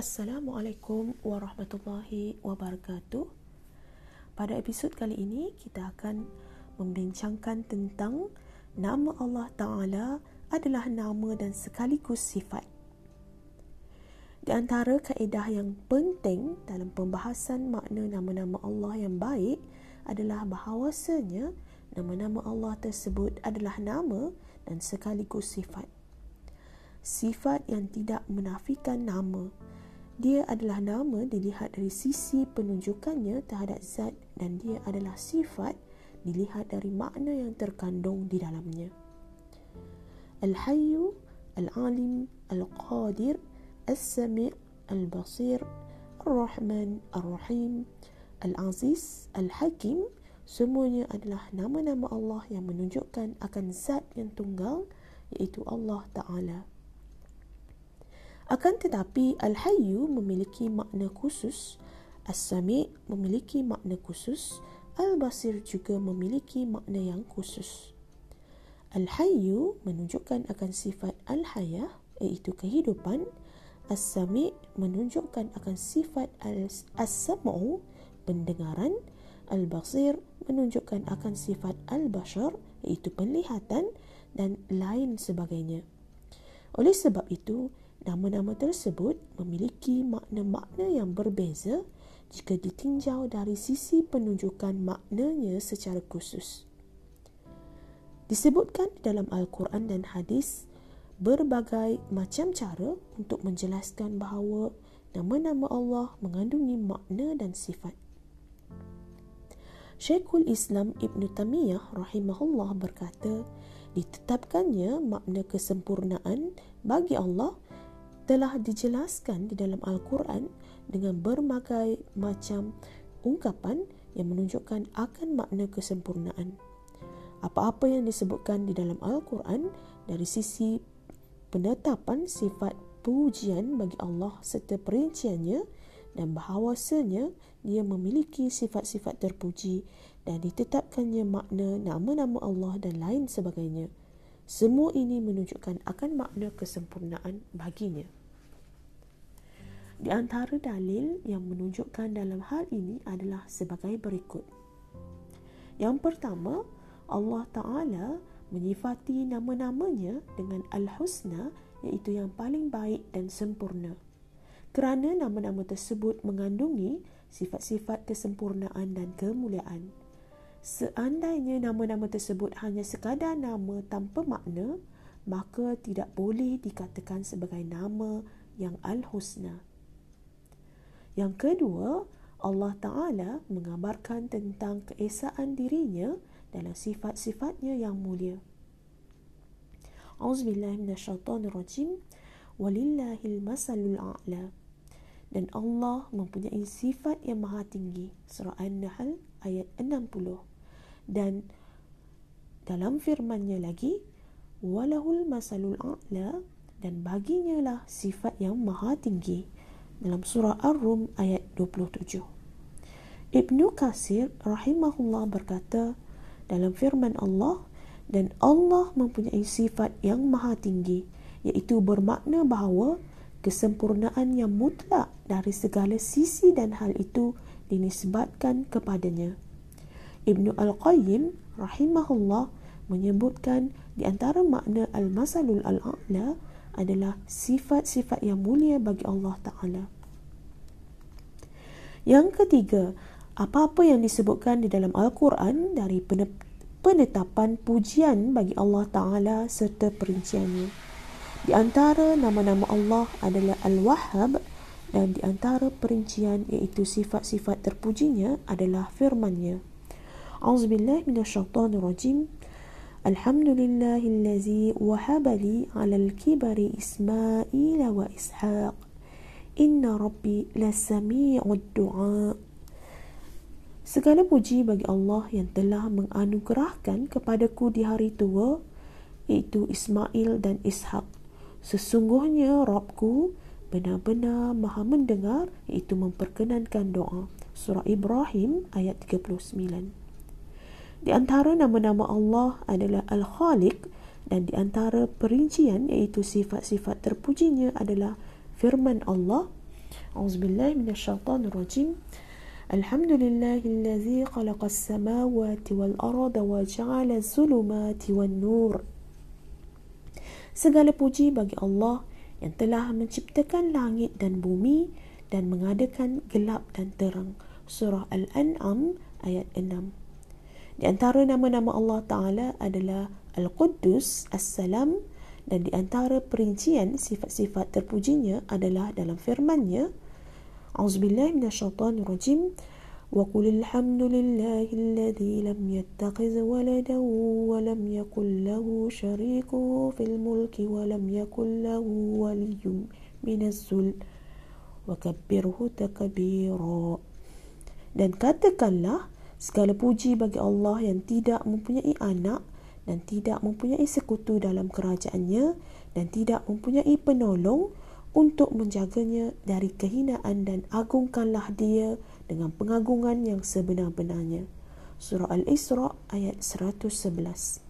Assalamualaikum warahmatullahi wabarakatuh. Pada episod kali ini kita akan membincangkan tentang nama Allah Taala adalah nama dan sekaligus sifat. Di antara kaedah yang penting dalam pembahasan makna nama-nama Allah yang baik adalah bahawasanya nama-nama Allah tersebut adalah nama dan sekaligus sifat. Sifat yang tidak menafikan nama. Dia adalah nama dilihat dari sisi penunjukannya terhadap zat dan dia adalah sifat dilihat dari makna yang terkandung di dalamnya. Al-Hayyu, Al-Alim, Al-Qadir, Al-Sami' Al-Basir, Ar-Rahman, Ar-Rahim, Al-Aziz, Al-Hakim, semuanya adalah nama-nama Allah yang menunjukkan akan zat yang tunggal iaitu Allah Ta'ala. Akan tetapi Al-Hayyu memiliki makna khusus, As-Sami' memiliki makna khusus, Al-Basir juga memiliki makna yang khusus. Al-Hayyu menunjukkan akan sifat Al-Hayah iaitu kehidupan, As-Sami' menunjukkan akan sifat As-Sam'u, pendengaran. Al-Basir menunjukkan akan sifat Al-Bashar, iaitu penglihatan dan lain sebagainya. Oleh sebab itu, nama-nama tersebut memiliki makna-makna yang berbeza jika ditinjau dari sisi penunjukan maknanya secara khusus. Disebutkan dalam Al-Quran dan hadis berbagai macam cara untuk menjelaskan bahawa nama-nama Allah mengandungi makna dan sifat. Syekhul Islam Ibn Tamiyah rahimahullah berkata, ditetapkannya makna kesempurnaan bagi Allah telah dijelaskan di dalam Al-Quran dengan berbagai macam ungkapan yang menunjukkan akan makna kesempurnaan. Apa-apa yang disebutkan di dalam Al-Quran dari sisi penetapan sifat pujian bagi Allah serta perinciannya dan bahawasanya dia memiliki sifat-sifat terpuji dan ditetapkannya makna nama-nama Allah dan lain sebagainya. Semua ini menunjukkan akan makna kesempurnaan baginya. Di antara dalil yang menunjukkan dalam hal ini adalah sebagai berikut. Yang pertama, Allah Ta'ala menyifati nama-namanya dengan Al-Husna iaitu yang paling baik dan sempurna. Kerana nama-nama tersebut mengandungi sifat-sifat kesempurnaan dan kemuliaan. Seandainya nama-nama tersebut hanya sekadar nama tanpa makna, maka tidak boleh dikatakan sebagai nama yang Al-Husna. Yang kedua, Allah Ta'ala mengabarkan tentang keesaan dirinya dalam sifat-sifatnya yang mulia. Auzubillahi minasyaitonirrajim. Walillahil masalul a'la. Dan Allah mempunyai sifat yang maha tinggi. Surah An-Nahl ayat 60. Dan dalam firman-Nya lagi, walahul masalul a'la dan baginya lah sifat yang maha tinggi. Dalam surah Ar-Rum ayat 27. Ibnu Kasir rahimahullah berkata, dalam firman Allah dan Allah mempunyai sifat yang maha tinggi iaitu bermakna bahawa kesempurnaan yang mutlak dari segala sisi dan hal itu dinisbatkan kepadanya. Ibnu Al-Qayyim rahimahullah menyebutkan di antara makna Al-Masalul Al-A'la adalah sifat-sifat yang mulia bagi Allah Ta'ala. Yang ketiga, apa-apa yang disebutkan di dalam Al-Quran dari penetapan pujian bagi Allah Ta'ala serta perinciannya. Di antara nama-nama Allah adalah Al-Wahhab dan di antara perincian iaitu sifat-sifat terpujinya adalah firmannya. Auzubillah minasyaitanirrajim. Alhamdulillahillazi wahabali ala al-kibari Ismail wa Ishaq. Inna rabbi lasami'ud du'a. Segala puji bagi Allah yang telah menganugerahkan kepadaku di hari tua, iaitu Ismail dan Ishak. Sesungguhnya Rabbku benar-benar maha mendengar, iaitu memperkenankan doa. Surah Ibrahim ayat 39. Di antara nama-nama Allah adalah Al-Khaliq dan di antara perincian iaitu sifat-sifat terpujinya adalah firman Allah Auzubillahi minasyaitonirrajim. Alhamdulillahillazi khalaqas samawati wal arda wa ja'ala zulumati wan nur. Segala puji bagi Allah yang telah menciptakan langit dan bumi dan mengadakan gelap dan terang. Surah Al-An'am ayat 6. Di antara nama-nama Allah Ta'ala adalah Al-Quddus, As-Salam dan di antara perincian sifat-sifat terpujinya adalah dalam firman-Nya Auzubillahi minasyaitonirrajim. Wa qul alhamdulillahilladzi lam yattakhidh waladan wa lam yakul lahu syarikun fil mulki wa lam yakul lahu waliyyun minaz zul wa kabbirhu takbira. Dan katakanlah Segala puji bagi Allah yang tidak mempunyai anak dan tidak mempunyai sekutu dalam kerajaannya dan tidak mempunyai penolong untuk menjaganya dari kehinaan dan agungkanlah dia dengan pengagungan yang sebenar-benarnya. Surah Al-Isra ayat 111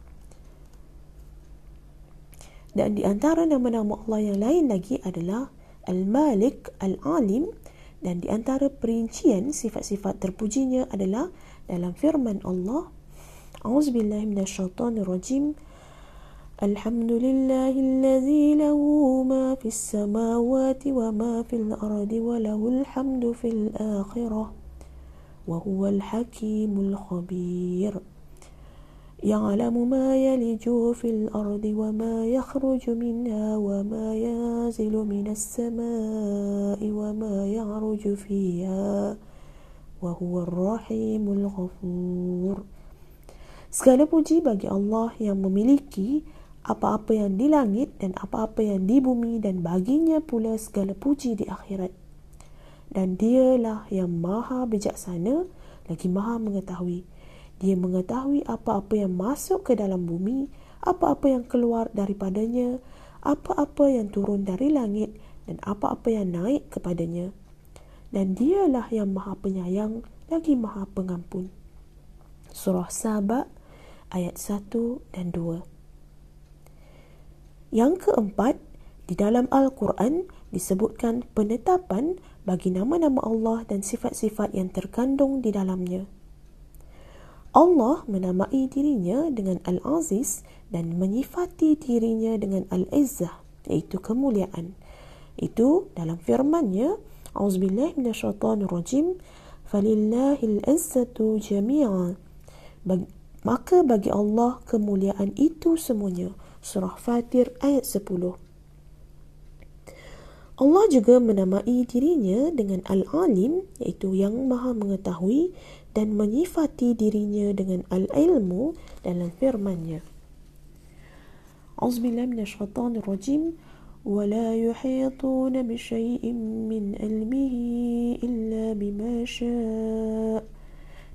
Dan di antara nama-nama Allah yang lain lagi adalah Al-Malik, Al-Alim dan di antara perincian sifat-sifat terpujinya adalah dalam firman Allah A'udzubillahi minasyaitonirrajim الحمد لله الذي له ما في السماوات وما في الأرض وله الحمد في الآخرة وهو الحكيم الخبير. يعلم ما يلج في الأرض وما يخرج منها وما ينزل من السماء وما يعرج فيها. Wa huwa rahimul ghafur. Segala puji bagi Allah yang memiliki apa-apa yang di langit dan apa-apa yang di bumi dan baginya pula segala puji di akhirat. Dan dialah yang maha bijaksana lagi maha mengetahui. Dia mengetahui apa-apa yang masuk ke dalam bumi, apa-apa yang keluar daripadanya, apa-apa yang turun dari langit dan apa-apa yang naik kepadanya dan dialah yang maha penyayang lagi maha pengampun. Surah Sabah ayat 1 dan 2. Yang keempat, di dalam Al-Quran disebutkan penetapan bagi nama-nama Allah dan sifat-sifat yang terkandung di dalamnya. Allah menamai dirinya dengan Al-Aziz dan menyifati dirinya dengan Al-Izzah, iaitu kemuliaan. Itu dalam firman-Nya, أعوذ بالله من الشيطان الرجيم فلله العزة Maka bagi Allah kemuliaan itu semuanya. Surah Fatir ayat 10 Allah juga menamai dirinya dengan Al-Alim iaitu yang maha mengetahui dan menyifati dirinya dengan Al-Ilmu dalam firmannya. Auzubillah minasyaitanirrajim. rajim ولا يحيطون بشيء من علمه إلا بما شاء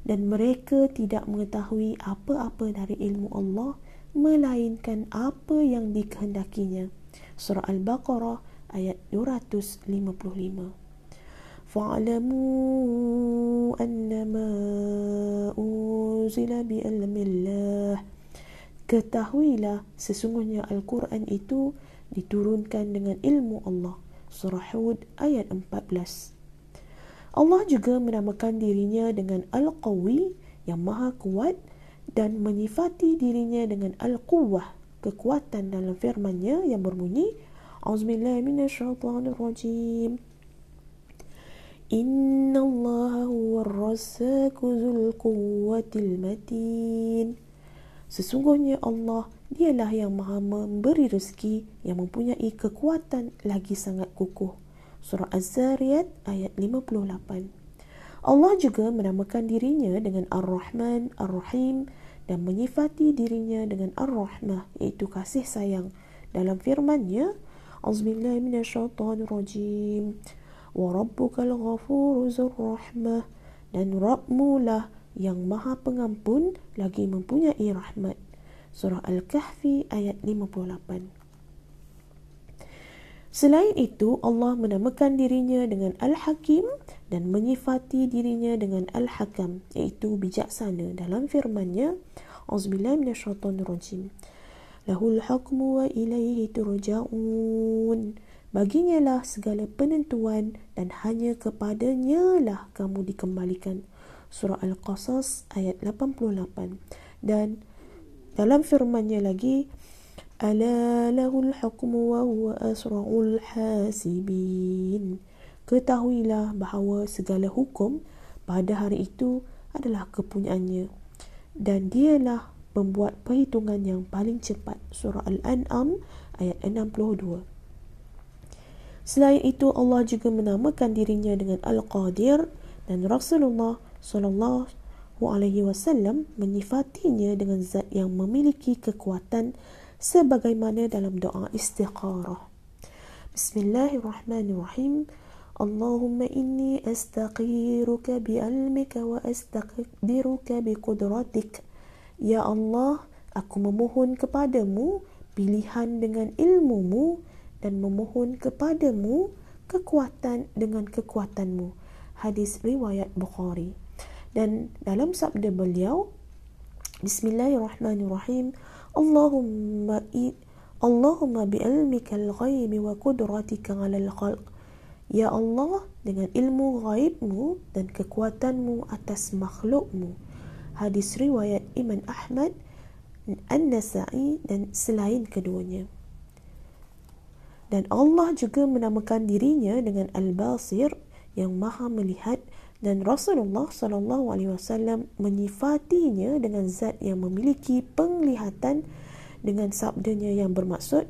dan mereka tidak mengetahui apa-apa dari ilmu Allah melainkan apa yang dikehendakinya surah al-baqarah ayat 255 fa'lamu annama unzila bi ilmillah ketahuilah sesungguhnya al-Quran itu diturunkan dengan ilmu Allah. Surah Hud ayat 14. Allah juga menamakan dirinya dengan Al-Qawi yang maha kuat dan menyifati dirinya dengan Al-Quwah, kekuatan dalam firman-Nya yang berbunyi Auzubillahi minasyaitonirrajim. Inna Allah huwa ar-razzaqu dzul quwwatil matin. Sesungguhnya Allah dialah yang maha memberi rezeki yang mempunyai kekuatan lagi sangat kukuh. Surah Az-Zariyat ayat 58. Allah juga menamakan dirinya dengan Ar-Rahman, Ar-Rahim dan menyifati dirinya dengan Ar-Rahmah iaitu kasih sayang. Dalam firman-Nya. Wa rabbukal ghafuru rahmah dan Rabbmu lah yang maha pengampun lagi mempunyai rahmat. Surah Al-Kahfi ayat 58. Selain itu, Allah menamakan dirinya dengan Al-Hakim dan menyifati dirinya dengan Al-Hakam, iaitu bijaksana dalam firman-Nya. Auzubillahi minasyaitonirrajim. Lahul hukmu wa ilaihi turja'un. Baginya lah segala penentuan dan hanya kepadanya lah kamu dikembalikan. Surah Al-Qasas ayat 88. Dan dalam firmannya lagi, Ala lahul hukmu wa huwa asra'ul hasibin. Ketahuilah bahawa segala hukum pada hari itu adalah kepunyaannya. Dan dialah membuat perhitungan yang paling cepat. Surah Al-An'am ayat 62. Selain itu Allah juga menamakan dirinya dengan Al-Qadir dan Rasulullah sallallahu alaihi wasallam menyifatinya dengan zat yang memiliki kekuatan sebagaimana dalam doa istikharah. Bismillahirrahmanirrahim. Allahumma inni astaqiruka bi'almika wa astaqdiruka biqudratik. Ya Allah, aku memohon kepadamu pilihan dengan ilmumu dan memohon kepadamu kekuatan dengan kekuatanmu. Hadis riwayat Bukhari. Dan dalam sabda beliau, Bismillahirrahmanirrahim. Allahumma Allahumma bi'ilmikal ghaib wa qudratika 'alal khalq. Ya Allah, dengan ilmu ghaibmu dan kekuatanmu atas makhlukmu. Hadis riwayat Imam Ahmad, An-Nasa'i dan selain keduanya. Dan Allah juga menamakan dirinya dengan Al-Basir yang Maha melihat dan Rasulullah sallallahu alaihi wasallam menyifatinya dengan zat yang memiliki penglihatan dengan sabdanya yang bermaksud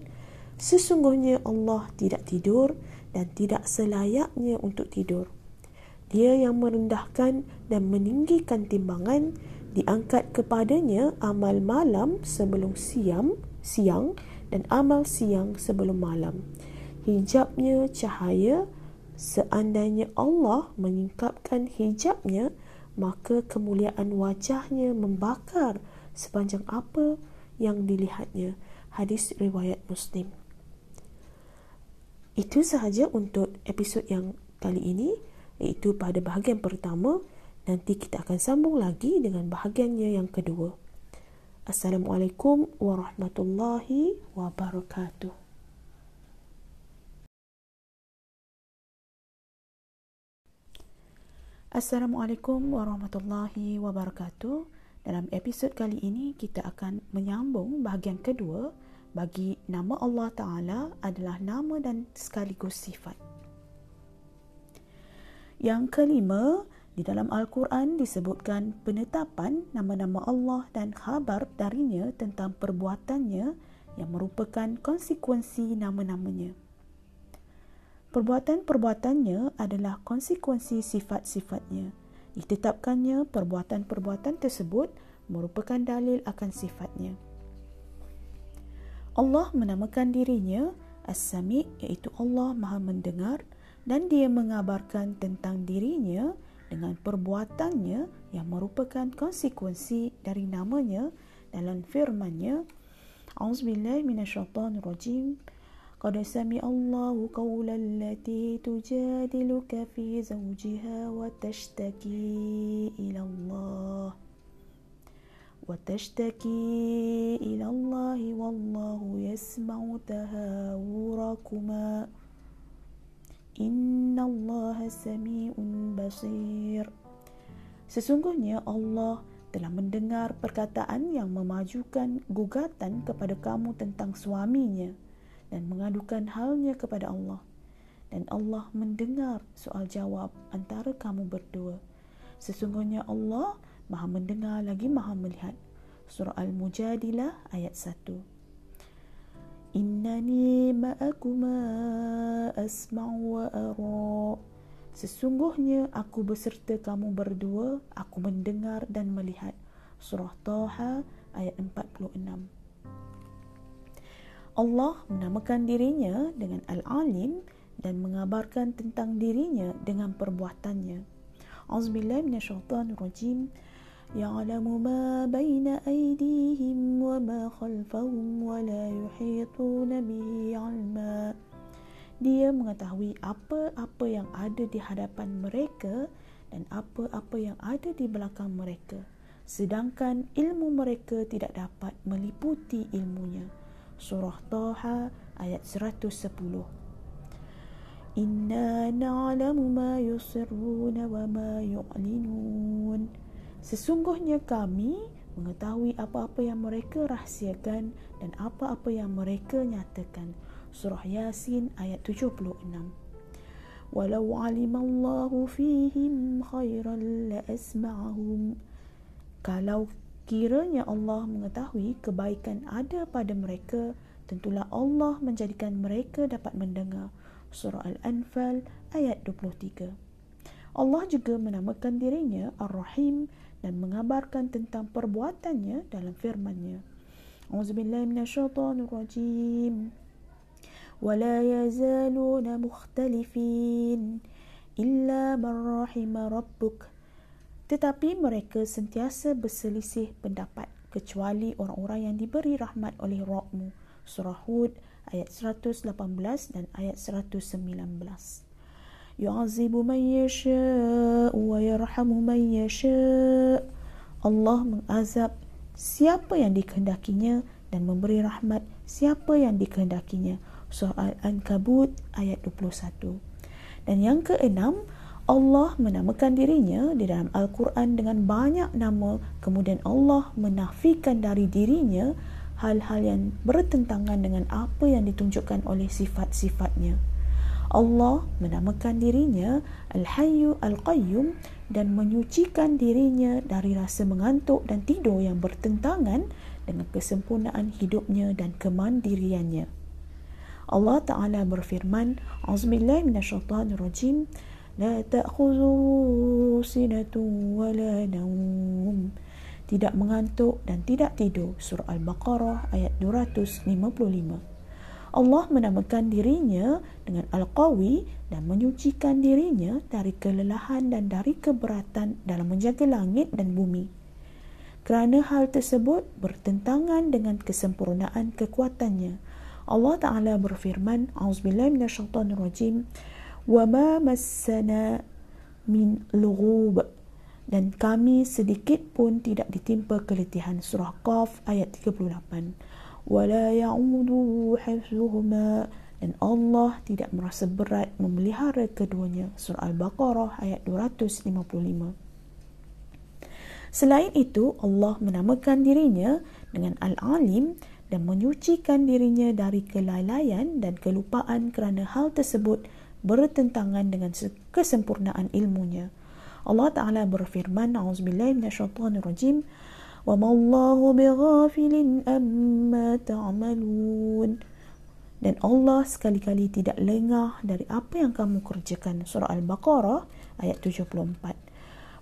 sesungguhnya Allah tidak tidur dan tidak selayaknya untuk tidur. Dia yang merendahkan dan meninggikan timbangan diangkat kepadanya amal malam sebelum siang, siang dan amal siang sebelum malam. Hijabnya cahaya, seandainya Allah menyingkapkan hijabnya, maka kemuliaan wajahnya membakar sepanjang apa yang dilihatnya. Hadis riwayat Muslim. Itu sahaja untuk episod yang kali ini, iaitu pada bahagian pertama. Nanti kita akan sambung lagi dengan bahagiannya yang kedua. Assalamualaikum warahmatullahi wabarakatuh. Assalamualaikum warahmatullahi wabarakatuh. Dalam episod kali ini kita akan menyambung bahagian kedua bagi nama Allah Taala adalah nama dan sekaligus sifat. Yang kelima, di dalam Al-Quran disebutkan penetapan nama-nama Allah dan khabar darinya tentang perbuatannya yang merupakan konsekuensi nama-namanya. Perbuatan-perbuatannya adalah konsekuensi sifat-sifatnya. Ditetapkannya perbuatan-perbuatan tersebut merupakan dalil akan sifatnya. Allah menamakan dirinya As-Sami iaitu Allah Maha mendengar dan dia mengabarkan tentang dirinya dengan perbuatannya yang merupakan konsekuensi dari namanya dalam firman-Nya Auzubillahi minasyaitonirrajim Qad sami Allahu qawlan lati tujadiluka fi zawjiha wa tashtaki ila Allah wa tashtaki ila Allah wallahu yasma'u tahawurakuma Inna Allah sami'un basir. Sesungguhnya Allah telah mendengar perkataan yang memajukan gugatan kepada kamu tentang suaminya dan mengadukan halnya kepada Allah. Dan Allah mendengar soal jawab antara kamu berdua. Sesungguhnya Allah maha mendengar lagi maha melihat. Surah Al-Mujadilah ayat 1. Innani ma'akuma asma'u wa ara. Sesungguhnya aku beserta kamu berdua, aku mendengar dan melihat. Surah Taha ayat 46. Allah menamakan dirinya dengan Al-Alim dan mengabarkan tentang dirinya dengan perbuatannya. Auzubillahi minasyaitonir rajim. يعلم ما بين أيديهم وما خلفهم ولا يحيطون به علما Dia mengetahui apa-apa yang ada di hadapan mereka dan apa-apa yang ada di belakang mereka. Sedangkan ilmu mereka tidak dapat meliputi ilmunya. Surah Taha ayat 110. Inna na'lamu ma yusirruna wa ma yu'linun. Sesungguhnya kami mengetahui apa-apa yang mereka rahsiakan dan apa-apa yang mereka nyatakan. Surah Yasin ayat 76. Walau alimallahu fihim khairan la asma'ahum. Kalau kiranya Allah mengetahui kebaikan ada pada mereka, tentulah Allah menjadikan mereka dapat mendengar. Surah Al-Anfal ayat 23. Allah juga menamakan dirinya Ar-Rahim dan mengabarkan tentang perbuatannya dalam firman-Nya. Auzubillahi minasyaitonirrajim. ولا يزالون مختلفين إلا من رحم ربك tetapi mereka sentiasa berselisih pendapat kecuali orang-orang yang diberi rahmat oleh Rabbmu. Surah Hud ayat 118 dan ayat 119 yu'azibu man yasha'u wa yarhamu man yasha' Allah mengazab siapa yang dikehendakinya dan memberi rahmat siapa yang dikehendakinya. Surah Al-Ankabut ayat 21. Dan yang keenam, Allah menamakan dirinya di dalam Al-Quran dengan banyak nama, kemudian Allah menafikan dari dirinya hal-hal yang bertentangan dengan apa yang ditunjukkan oleh sifat-sifatnya. Allah menamakan dirinya Al-Hayyu Al-Qayyum dan menyucikan dirinya dari rasa mengantuk dan tidur yang bertentangan dengan kesempurnaan hidupnya dan kemandiriannya. Allah Ta'ala berfirman Auzubillah minasyaitanirrajim Ta'khuzu sinatu wa la naum Tidak mengantuk dan tidak tidur Surah Al-Baqarah ayat 255 Allah menamakan dirinya dengan Al-Qawi dan menyucikan dirinya dari kelelahan dan dari keberatan dalam menjaga langit dan bumi. Kerana hal tersebut bertentangan dengan kesempurnaan kekuatannya. Allah Ta'ala berfirman A'udzubillah minasyaitanirrajim Ma massana min lughub. Dan kami sedikit pun tidak ditimpa keletihan. Surah Qaf ayat 38 wala ya'udu hifzuhuma dan Allah tidak merasa berat memelihara keduanya. Surah Al-Baqarah ayat 255 Selain itu Allah menamakan dirinya dengan Al-Alim dan menyucikan dirinya dari kelalaian dan kelupaan kerana hal tersebut bertentangan dengan kesempurnaan ilmunya. Allah Ta'ala berfirman, A'udzubillahi minasyaitanirrajim, وَمَا اللَّهُ بِغَافِلٍ أَمَّا تَعْمَلُونَ Dan Allah sekali-kali tidak lengah dari apa yang kamu kerjakan. Surah Al-Baqarah ayat 74.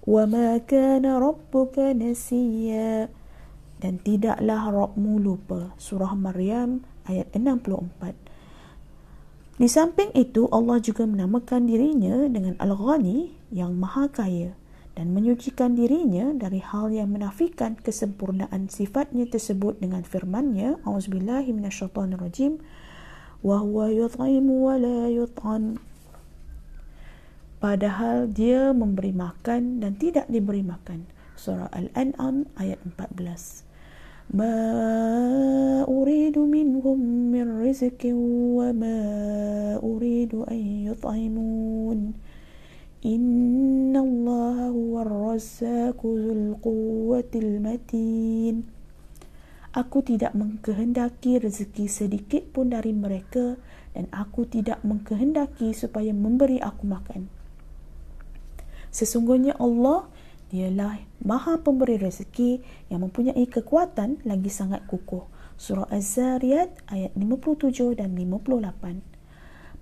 وَمَا كَانَ رَبُّكَ نَسِيًّا dan tidaklah Rabbmu lupa. Surah Maryam ayat 64. Di samping itu, Allah juga menamakan dirinya dengan Al-Ghani yang maha kaya dan menyucikan dirinya dari hal yang menafikan kesempurnaan sifatnya tersebut dengan firman-Nya, Auzubillahi minasyaitonirrajim, wa huwa yut'imu wa la yut'am. Padahal dia memberi makan dan tidak diberi makan. Surah Al-An'am ayat 14. ما أريد منهم من رزق وما أريد أن يطعمون إن الله هو الرزاق ذو القوة المتين Aku tidak mengkehendaki rezeki sedikit pun dari mereka dan aku tidak mengkehendaki supaya memberi aku makan. Sesungguhnya Allah ialah maha pemberi rezeki yang mempunyai kekuatan lagi sangat kukuh. Surah Az-Zariyat ayat 57 dan 58.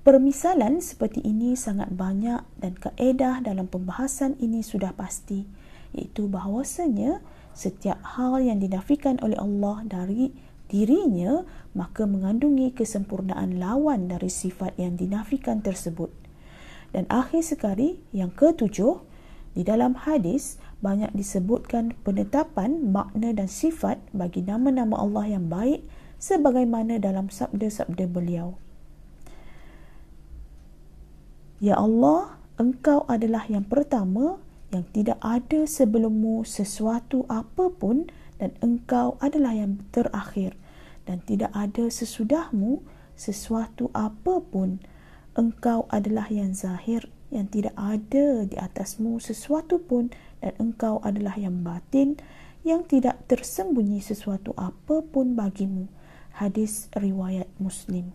Permisalan seperti ini sangat banyak dan kaedah dalam pembahasan ini sudah pasti iaitu bahawasanya setiap hal yang dinafikan oleh Allah dari dirinya maka mengandungi kesempurnaan lawan dari sifat yang dinafikan tersebut. Dan akhir sekali yang ketujuh di dalam hadis banyak disebutkan penetapan makna dan sifat bagi nama-nama Allah yang baik sebagaimana dalam sabda-sabda beliau. Ya Allah, Engkau adalah yang pertama yang tidak ada sebelummu sesuatu apapun dan Engkau adalah yang terakhir dan tidak ada sesudahmu sesuatu apapun. engkau adalah yang zahir yang tidak ada di atasmu sesuatu pun dan engkau adalah yang batin yang tidak tersembunyi sesuatu apapun bagimu. Hadis riwayat Muslim.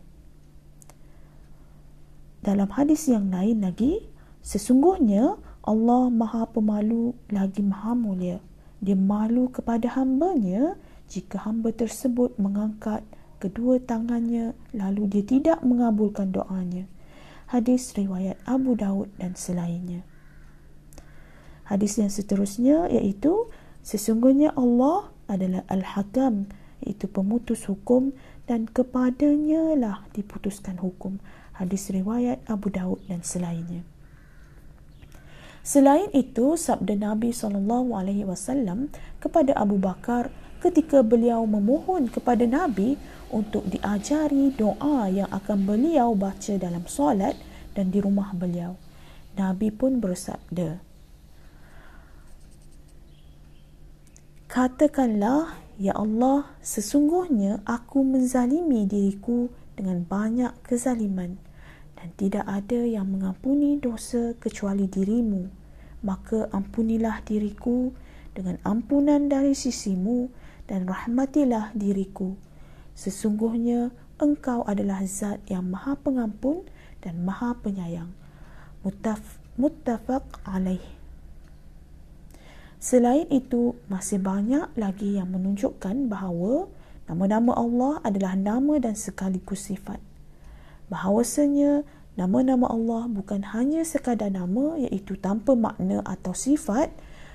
Dalam hadis yang lain lagi, sesungguhnya Allah Maha Pemalu lagi Maha Mulia. Dia malu kepada hambanya jika hamba tersebut mengangkat kedua tangannya lalu dia tidak mengabulkan doanya. Hadis riwayat Abu Daud dan selainnya. Hadis yang seterusnya iaitu sesungguhnya Allah adalah Al-Hakam iaitu pemutus hukum dan kepadanya lah diputuskan hukum. Hadis riwayat Abu Daud dan selainnya. Selain itu, sabda Nabi SAW kepada Abu Bakar ketika beliau memohon kepada Nabi untuk diajari doa yang akan beliau baca dalam solat dan di rumah beliau. Nabi pun bersabda, Katakanlah, Ya Allah, sesungguhnya aku menzalimi diriku dengan banyak kezaliman dan tidak ada yang mengampuni dosa kecuali dirimu maka ampunilah diriku dengan ampunan dari sisimu dan rahmatilah diriku. Sesungguhnya engkau adalah zat yang maha pengampun dan maha penyayang. Muttaf, muttafaq alaih. Selain itu, masih banyak lagi yang menunjukkan bahawa nama-nama Allah adalah nama dan sekaligus sifat. Bahawasanya Nama-nama Allah bukan hanya sekadar nama iaitu tanpa makna atau sifat,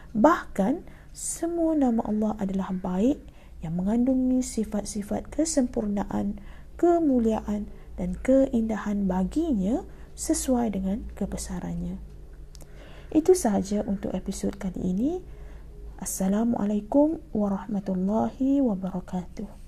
bahkan semua nama Allah adalah baik yang mengandungi sifat-sifat kesempurnaan, kemuliaan dan keindahan baginya sesuai dengan kebesarannya. Itu sahaja untuk episod kali ini. Assalamualaikum warahmatullahi wabarakatuh.